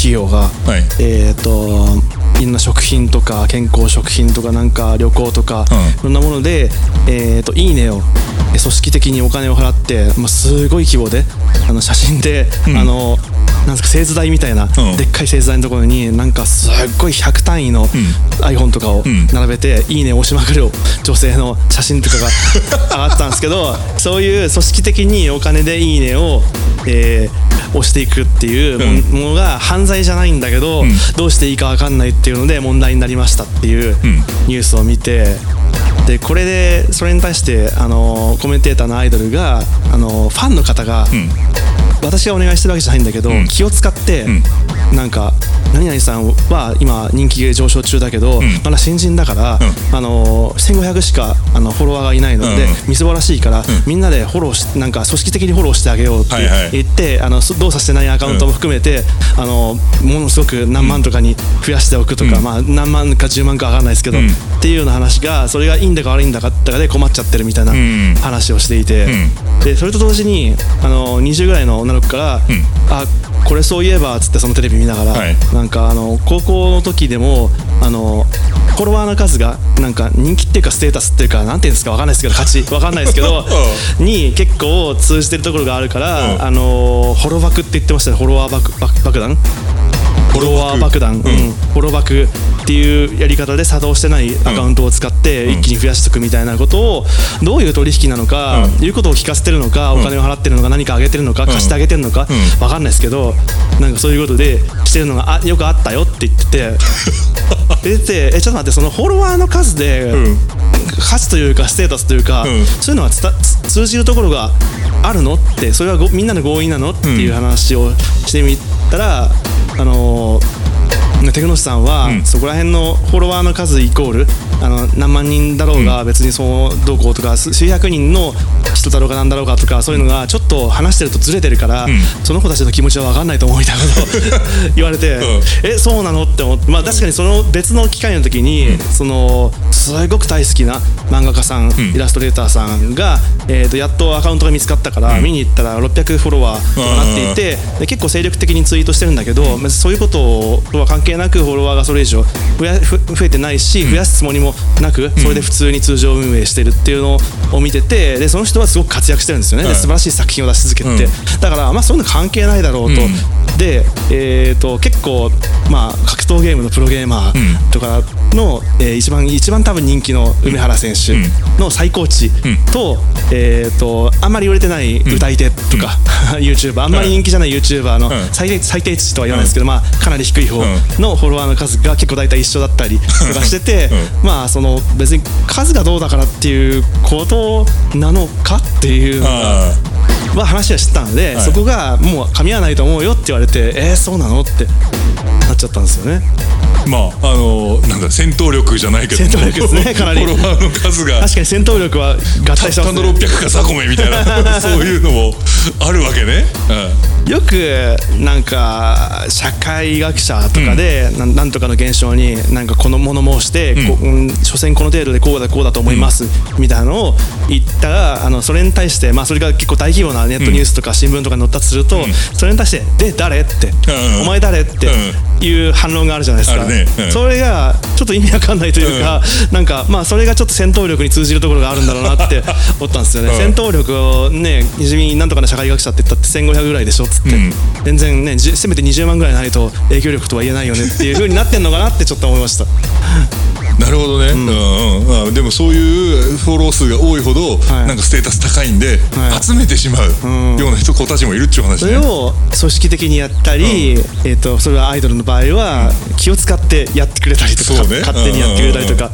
企業が、はい。えっ、といろんな食品とか健康食品とかなんか旅行とか、うん。いろんなもので、えー、といいねをえ組織的にお金を払って、まあ、すごい規模であの写真で、ん。あのなんですか製図台みたいな、ん。でっかい製図台のところになんかすっごい100単位の iPhone とかをん。並べて、いいねを押しまくる女性の写真とかが 上がったんですけどそういう組織的にお金でいいねを、えー押していくっていうも,、ものが犯罪じゃないんだけど、ん。どうしていいか分かんないっていうので問題になりましたっていうニュースを見て。でこれでそれに対してあのコメンテーターのアイドルがあのファンの方が、ん私がお願いしてるわけじゃないんだけど、ん。気を使って、ん。なんか何々さんは今人気が上昇中だけど、ん。まだ新人だから、あの1500しかあのフォロワーがいないので、うん。みすぼらしいから、みんなでフォローしなんか組織的にフォローしてあげようってはいはい。言って、あのそ動作してないアカウントも含めて、あのものすごく何万とかに増やしておくとか、まあ、何万か10万か分かんないですけど、うん。っていうような話がそれがいいんだか悪いんだかとかで困っちゃってるみたいなうん。話をしていて、でそれと同時にあの20ぐらいの女の子から「ん。あこれそういえば」っつってそのテレビ見ながら、はいなんかあの高校の時でもあのフォロワーの数がなんか人気っていうかステータスっていうかなんていうんですかわかんないですけど価値わかんないですけど に結構通じてるところがあるから、うん。あのフォロバクって言ってましたね。フォロワー爆爆爆弾フォロワー爆弾、うん。フォロバクっていうやり方で作動してないアカウントを使って一気に増やしていくみたいなことをどういう取引なのか、うん。いうことを聞かせてるのか、お金を払ってるのか何かあげてるのか、貸してあげてるのか、うん。わかんないですけどなんかそういうことでしてるのがあよくあったよって言ってて 出てえちょっと待ってそのフォロワーの数で、ん。価値というかステータスというか、うん。そういうのは通じるところがあるのってそれはごみんなの合意なのっていう話をしてみたら、あのーテクノシさんは、ん。そこら辺のフォロワーの数イコールあの何万人だろうが別にそうどうこうとか数数百人の人だろうかなんだろうかとかそういうのがちょっと話してるとずれてるから、ん。その子たちの気持ちは分かんないと思うみたいなことを 言われて、ん。えそうなの？って思ってまあ確かにその別の機会の時に、そのすごく大好きな漫画家さん、ん。イラストレーターさんが、えー、とやっとアカウントが見つかったから、見に行ったら600フォロワーとかなっていてで結構精力的にツイートしてるんだけど、そういうこととは関係なくフォロワーがそれ以上増やふ増えてないし、増やすつもりもなくそれで普通に通常運営してるっていうのを見ててでその人はすごく活躍してるんですよね、ではい素晴らしい作品を出し続けてだからまあそういうの関係ないだろうと。うん。で、えー、と結構、まあ、格闘ゲームのプロゲーマーとかの、えー一番一番多分人気の梅原選手の最高値と,、えー、とあんまり売れてない歌い手とか、YouTuber あんまり人気じゃない YouTuber のうん。最低最低値とは言わないですけど、まあ、かなり低い方のフォロワーの数が結構大体一緒だったりとかしてて、まあその別に数がどうだからっていうことなのかっていうのは話はしてたので、はい。そこがもう噛み合わないと思うよって言われてえー、そうなのってなっちゃったんですよね。あまああのなんだ戦闘力じゃないけど戦闘力ですね かなり。フォロワーの数が。確かに戦闘力は合体してたったのますね600かサコメみたいなそういうのもあるわけね、よくなんか社会学者とかで、なんなんとかの現象になんかこの物申して、こうん所詮この程度でこうだこうだと思います、みたいなのを言ったらあのそれに対して、まあ、それが結構大規模なネットニュースとか新聞とかに載ったとすると、それに対して「で誰?」って。うん。お前誰?」っていう反論があるじゃないですか、ね。うん。それがちょっと意味わかんないというか、なんかまあそれがちょっと戦闘力に通じるところがあるんだろうなって思ったんですよね、うん。戦闘力をね西見なんとかの社会学者って言ったって1500ぐらいでしょっつって、うん。全然ねじせめて20万ぐらいないと影響力とは言えないよねっていう風になってんのかなってちょっと思いましたなるほどね、うん。うんあでもそういうフォロー数が多いほど、はい。なんかステータス高いんで、はい。集めてしまううん。ような人子たちもいるっちゅう話ね。それを組織的にやったり、えー、とそれはアイドルの場合は気を使ってやってくれたりとか、ね。勝手にやってくれたりとか。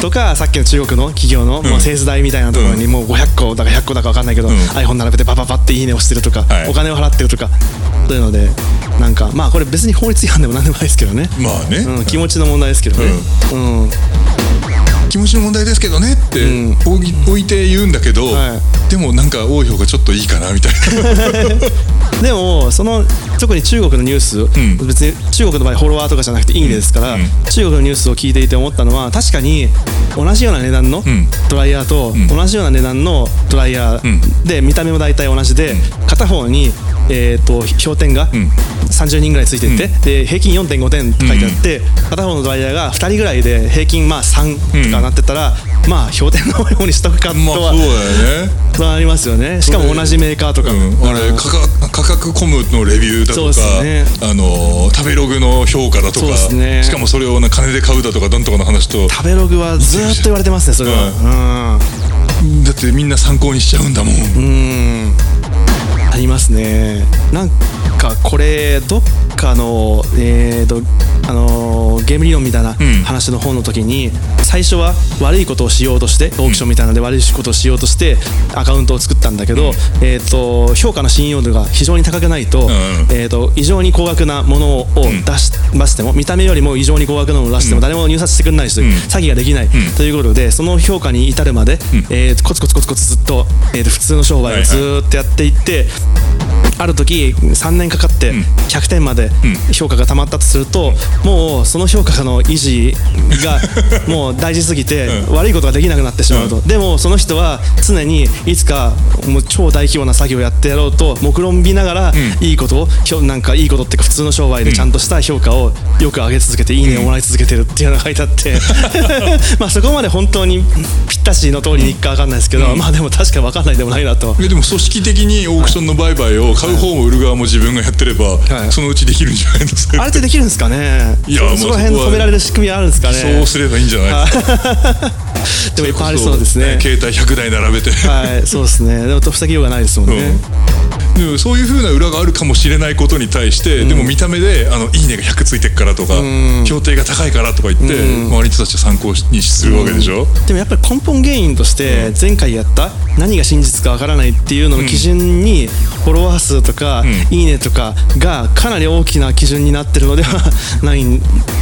とかさっきの中国の企業の、まあ、製図台みたいなところにもう500個だか100個だか分かんないけど、ん。iPhone 並べてパパパっていいねをしてるとか、はい。お金を払ってるとかそういうのでなんかまあこれ別に法律違反でもなんでもないですけどね、まあね、うん、気持ちの問題ですけどね、うん。気持ちの問題ですけどねってうん。置いて言うんだけど、はでもなんか多い方がちょっといいかなみたいな でもその特に中国のニュース、ん。別に中国の場合フォロワーとかじゃなくていいねですから、うん。中国のニュースを聞いていて思ったのは確かに同じような値段のん。ドライヤーと、同じような値段のドライヤーで見た目も大体同じで、片方にえー、と評点が30人ぐらいついてて、で平均4.5点って書いてあって、片方のドライヤーが2人ぐらいで平均まあ3とかなってたら、まあ評点のようにしとくかとは、まあそうだよね。はありますよね。しかも同じメーカーとか、うん、あれ価格価格コムのレビューだとか、ね。あの食べログの評価だとかね。しかもそれをな金で買うだとかなんとかの話と。食べログはずーっと言われてますねそれは、うん。だってみんな参考にしちゃうんだもん、うんありますね。なんかこれどっかのえーとあのーゲーム理論みたいなうん。話の本の時に最初は悪いことをしようとしてオークションみたいなので悪いことをしようとしてアカウントを作ったんだけど、えー、と評価の信用度が非常に高くないと,、んえー、と異常に高額なものを出し,、出しても見た目よりも異常に高額なものを出しても誰も入札してくれないし、詐欺ができない、ということでその評価に至るまで、えーとコツコツコツコツずっと,、えーと普通の商売をずーっとやっていって、ある時3年かかって100点まで評価がたまったとすると、もうその評価の維持が もう大事すぎて悪いことができなくなってしまうと、でもその人は常にいつかもう超大規模な作業をやってやろうと目論見ながらいいことをなんかいいことっていうか普通の商売でちゃんとした評価をよく上げ続けていいねをもらい続けてるっていうのが書いてあって。まあそこまで本当にぴったしの通りにいくか分かんないですけど、まあでも確かに分かんないでもないなと。えでも組織的にオークションの売買を買う方も売る側も自分がやってれば、はい。そのうちできるんじゃないの？それあれってできるんですかね？いやもうそそこら辺そこは止められる仕組みはあるんですかね？そうすればいいんじゃない？ですかでもいっぱいありそうですね。携帯100台並べて、はいそうですね。でも防ぎようがないですもんね、でもそういうふうな裏があるかもしれないことに対して、でも見た目で「あのいいね」が100ついてっからとか、評定が高いからとか言って、周りの人たちを参考にするわけでしょ、でもやっぱり根本原因として前回やった何が真実かわからないっていうのの基準にフォロワー数とかいいねとかがかなり大きな基準になってるのでは ない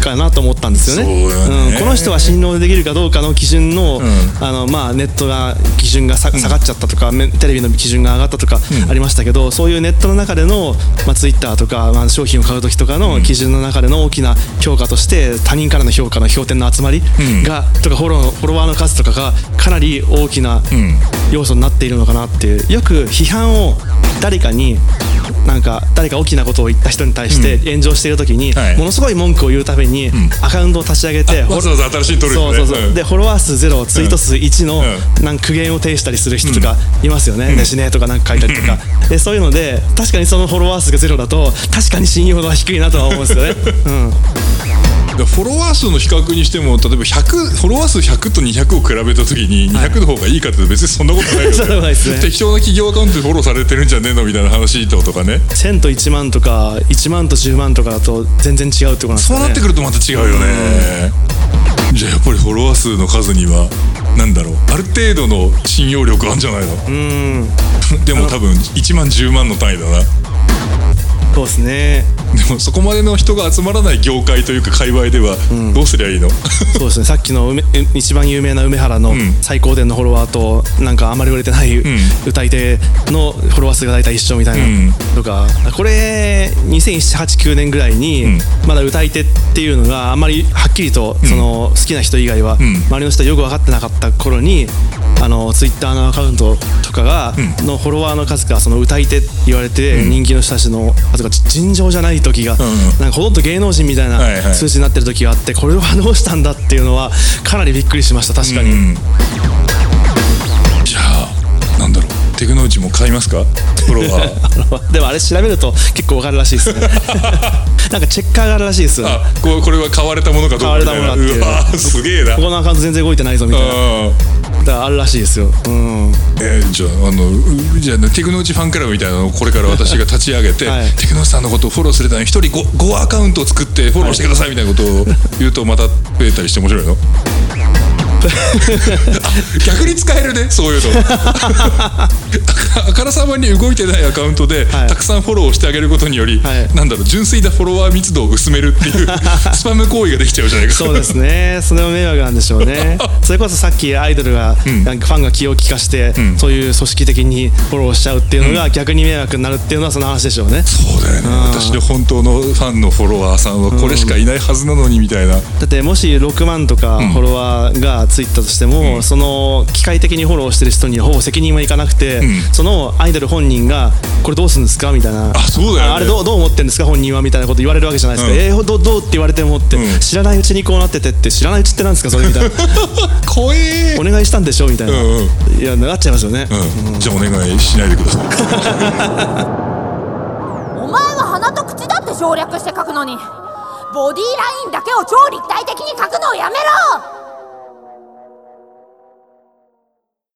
かなと思ったんですよね。そうね。ん。この人は信用できるかどうかの基準の,、あのまあ、ネットが基準がさ下がっちゃったとか、めテレビの基準が上がったとかありましたけど、そういうネットの中での、まあ、ツイッターとか、まあ、商品を買う時とかの基準の中での大きな評価として他人からの評価の評点の集まりが、とかフォローフォロワーの数とかがかなり大きな要素になっているのかなっていうよく批判を誰かになんか誰か大きなことを言った人に対して炎上している時に、はい。ものすごい文句を言うためにアカウントを立ち上げて、わざわざ新しいの取るそうそうそう、ん。でフォロワー数ゼロツイート数1のなんか苦言を呈したりする人とかいますよね、ねしねとかなんか書いたりとか、でそういうので確かにそのフォロワー数がゼロだと確かに信用度は低いなとは思うんですよね、うん、フォロワー数の比較にしても例えば100フォロワー数100と200を比べた時に200の方がいいかって別にそんなことないよね。そんなことないね。適当な企業アカウントでフォローされてるんじゃねえのみたいな話ととかね。1000と1万とか1万と10万とかだと全然違うってことなんですそうなってくるとまた違うよね。じゃあやっぱりフォロワー数の数にはなんだろう。ある程度の信用力あるんじゃないの？うん。でも多分1万10万の単位だなそうですね。でもそこまでの人が集まらない業界というか界隈ではどうすりゃいいの、そうですね。さっきの梅一番有名な梅原のん。最高点のフォロワーとなんかあまり売れてない歌い手のフォロワー数が大体一緒みたいな、ん。とか。これ200789年ぐらいにまだ歌い手っていうのがあんまりはっきりとその好きな人以外はん。周りの人はよく分かってなかった頃にあのツイッターのアカウントとかがのフォロワーの数がその歌い手って言われて人気の人たちの数が尋常じゃない時がん。なんかほとんど芸能人みたいな数字になってる時があってこれはどうしたんだっていうのはかなりびっくりしました確かに、うん。じゃあなんだろう。テクノロジーも買いますか？フォロワー。でもあれ調べると結構わかるらしいですね。なんかチェッカーがあるらしいですよあここれは買われたものかどうか買われたものだっていう。うわーすげえな。ここのアカウント全然動いてないぞみたいなあるらしいですよ。うん。えーじゃああのうじゃあ、ね、テクノーファンクラブみたいなのをこれから私が立ち上げて、はい。テクノーさんのことをフォローするために一人 5, 5アカウントを作ってフォローしてくださいみたいなことを言うとまた増えたりして面白いの？あ 逆に使えるねそういうの。あ あからさまに動いてないアカウントで、はい。たくさんフォローしてあげることにより、はい。なんだろう純粋なフォロワー密度を薄めるっていう スパム行為ができちゃうじゃないか。そうですね。それも迷惑なんでしょうね。それこそさっきアイドルが、なんかファンが気を利かして、そういう組織的にフォローしちゃうっていうのが逆に迷惑になるっていうのはその話でしょうね。そうだよね。私の本当のファンのフォロワーさんはこれしかいないはずなのにみたいな、だってもし6万とかフォロワーがついたとしても、その機械的にフォローしてる人にはほぼ責任はいかなくて、そのアイドル本人がこれどうするんですか？みたいな。あそうだよね。あれどうどう思ってるんですか？本人は？みたいなこと言われるわけじゃないですか、うん。えー、どうどうって言われてもって、ん。知らないうちにこうなっててって知らないうちってなんですか？それみたいな。怖えお願いしたんでしょ？みたいな、うんいやなっちゃいますよね、うん、じゃあお願いしないでください。お前は鼻と口だって省略して書くのに。ボディーラインだけを超立体的に書くのをやめろ